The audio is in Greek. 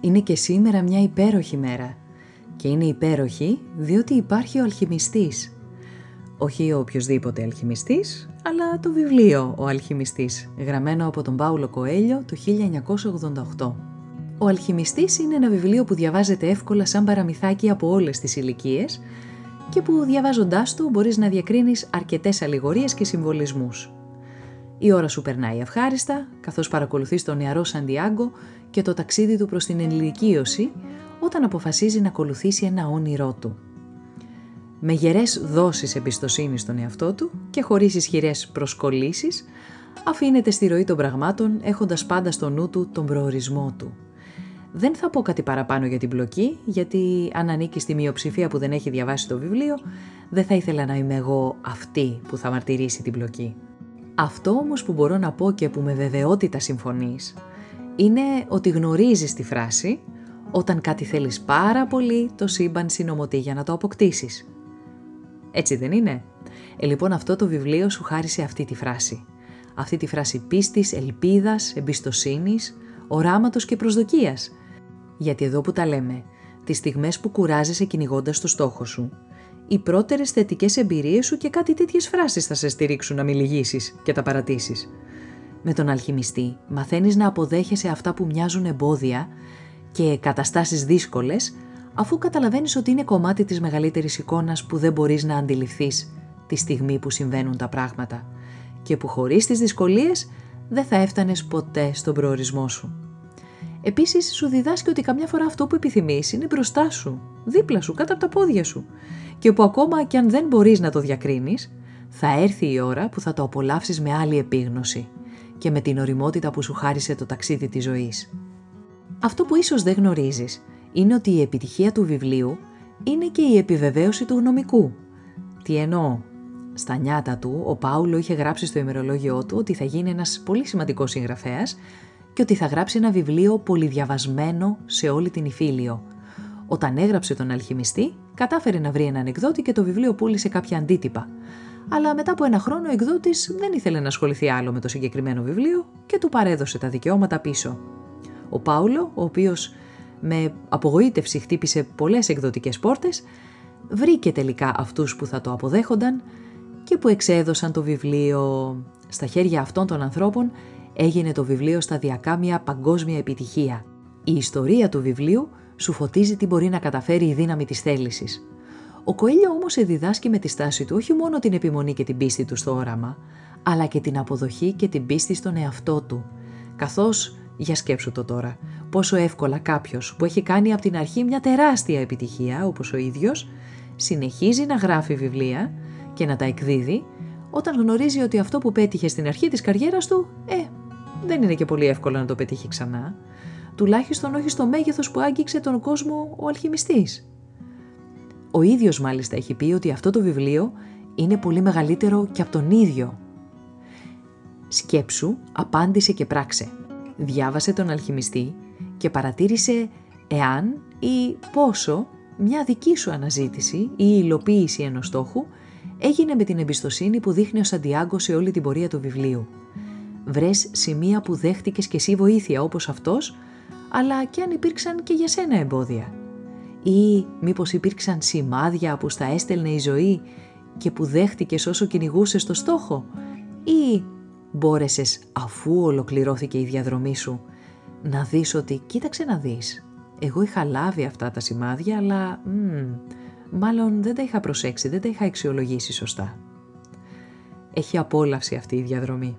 Είναι και σήμερα μια υπέροχη μέρα. Και είναι υπέροχη διότι υπάρχει ο αλχημιστής. Όχι ο οποιοδήποτε αλχημιστής, αλλά το βιβλίο «Ο αλχημιστής», γραμμένο από τον Πάουλο Κοέλιο το 1988. Ο αλχημιστής είναι ένα βιβλίο που διαβάζεται εύκολα σαν παραμυθάκι από όλες τις ηλικίες και που διαβάζοντάς του μπορείς να διακρίνεις αρκετές αλληγορίες και συμβολισμούς. Η ώρα σου περνάει ευχάριστα, καθώς παρακολουθείς τον νεαρό Σαντιάγκο και το ταξίδι του προς την ενηλικίωση, όταν αποφασίζει να ακολουθήσει ένα όνειρό του. Με γερές δόσεις εμπιστοσύνης στον εαυτό του και χωρίς ισχυρές προσκολήσεις, αφήνεται στη ροή των πραγμάτων έχοντας πάντα στο νου του τον προορισμό του. Δεν θα πω κάτι παραπάνω για την πλοκή, γιατί αν ανήκει στη μειοψηφία που δεν έχει διαβάσει το βιβλίο, δεν θα ήθελα να είμαι εγώ αυτή που θα μαρτυρήσει την πλοκή. Αυτό όμως που μπορώ να πω και που με βεβαιότητα συμφωνείς, είναι ότι γνωρίζεις τη φράση «Όταν κάτι θέλεις πάρα πολύ, το σύμπαν συνομωτεί για να το αποκτήσεις». Έτσι δεν είναι; Ε, λοιπόν αυτό το βιβλίο σου χάρισε αυτή τη φράση. Αυτή τη φράση πίστης, ελπίδας, εμπιστοσύνης, οράματος και προσδοκίας. Γιατί εδώ που τα λέμε, τις στιγμές που κουράζεσαι κυνηγώντας το στόχο σου, οι πρώτερες θετικές εμπειρίες σου και κάτι τέτοιες φράσεις θα σε στηρίξουν να μην και τα παρατήσεις. Με τον αλχημιστή μαθαίνεις να αποδέχεσαι αυτά που μοιάζουν εμπόδια και καταστάσεις δύσκολες, αφού καταλαβαίνεις ότι είναι κομμάτι της μεγαλύτερης εικόνας που δεν μπορείς να αντιληφθείς τη στιγμή που συμβαίνουν τα πράγματα και που χωρίς τις δυσκολίες δεν θα έφτανες ποτέ στον προορισμό σου. Επίσης σου διδάσκει ότι καμιά φορά αυτό που επιθυμείς είναι μπροστά σου, δίπλα σου, κάτω από τα πόδια σου και που ακόμα και αν δεν μπορείς να το διακρίνεις, θα έρθει η ώρα που θα το απολαύσεις με άλλη επίγνωση και με την οριμότητα που σου χάρισε το ταξίδι της ζωής. Αυτό που ίσως δεν γνωρίζεις είναι ότι η επιτυχία του βιβλίου είναι και η επιβεβαίωση του γνωμικού. Τι εννοώ; Στα νιάτα του, ο Πάουλο είχε γράψει στο ημερολόγιο του ότι θα γίνει ένας πολύ σημαντικός συγγραφέας και ότι θα γράψει ένα βιβλίο πολυδιαβασμένο σε όλη την Ιφίλιο. Όταν έγραψε τον αλχημιστή, κατάφερε να βρει έναν εκδότη και το βιβλίο πούλησε κάποια αντίτυπα. Αλλά μετά από ένα χρόνο ο εκδότης δεν ήθελε να ασχοληθεί άλλο με το συγκεκριμένο βιβλίο και του παρέδωσε τα δικαιώματα πίσω. Ο Πάουλο, ο οποίος με απογοήτευση χτύπησε πολλές εκδοτικές πόρτες, βρήκε τελικά αυτούς που θα το αποδέχονταν και που εξέδωσαν το βιβλίο. Στα χέρια αυτών των ανθρώπων έγινε το βιβλίο σταδιακά μια παγκόσμια επιτυχία. Η ιστορία του βιβλίου σου φωτίζει τι μπορεί να καταφέρει η δύναμη της θέλησης. Ο Κοέλιο όμως διδάσκει με τη στάση του όχι μόνο την επιμονή και την πίστη του στο όραμα, αλλά και την αποδοχή και την πίστη στον εαυτό του. Καθώς, για σκέψου το τώρα, πόσο εύκολα κάποιος που έχει κάνει από την αρχή μια τεράστια επιτυχία, όπως ο ίδιος, συνεχίζει να γράφει βιβλία και να τα εκδίδει, όταν γνωρίζει ότι αυτό που πέτυχε στην αρχή της καριέρας του, ε, δεν είναι και πολύ εύκολο να το πετύχει ξανά τουλάχιστον όχι στο μέγεθος που άγγιξε τον κόσμο ο αλχημιστής. Ο ίδιος μάλιστα έχει πει ότι αυτό το βιβλίο είναι πολύ μεγαλύτερο και από τον ίδιο. Σκέψου, απάντησε και πράξε. Διάβασε τον αλχημιστή και παρατήρησε εάν ή πόσο μια δική σου αναζήτηση ή υλοποίηση ενός στόχου έγινε με την εμπιστοσύνη που δείχνει ο Σαντιάγκο σε όλη την πορεία του βιβλίου. Βρες σημεία που δέχτηκες και εσύ βοήθεια όπως αυτός αλλά και αν υπήρξαν και για σένα εμπόδια. Ή μήπως υπήρξαν σημάδια που στα έστελνε η ζωή και που δέχτηκες όσο κυνηγούσες το στόχο; Ή μπόρεσες αφού ολοκληρώθηκε η διαδρομή σου να δεις ότι κοίταξε να δεις. Εγώ είχα λάβει αυτά τα σημάδια, αλλά μ, μάλλον δεν τα είχα προσέξει, δεν τα είχα αξιολογήσει σωστά. Έχει απόλαυση αυτή η διαδρομή.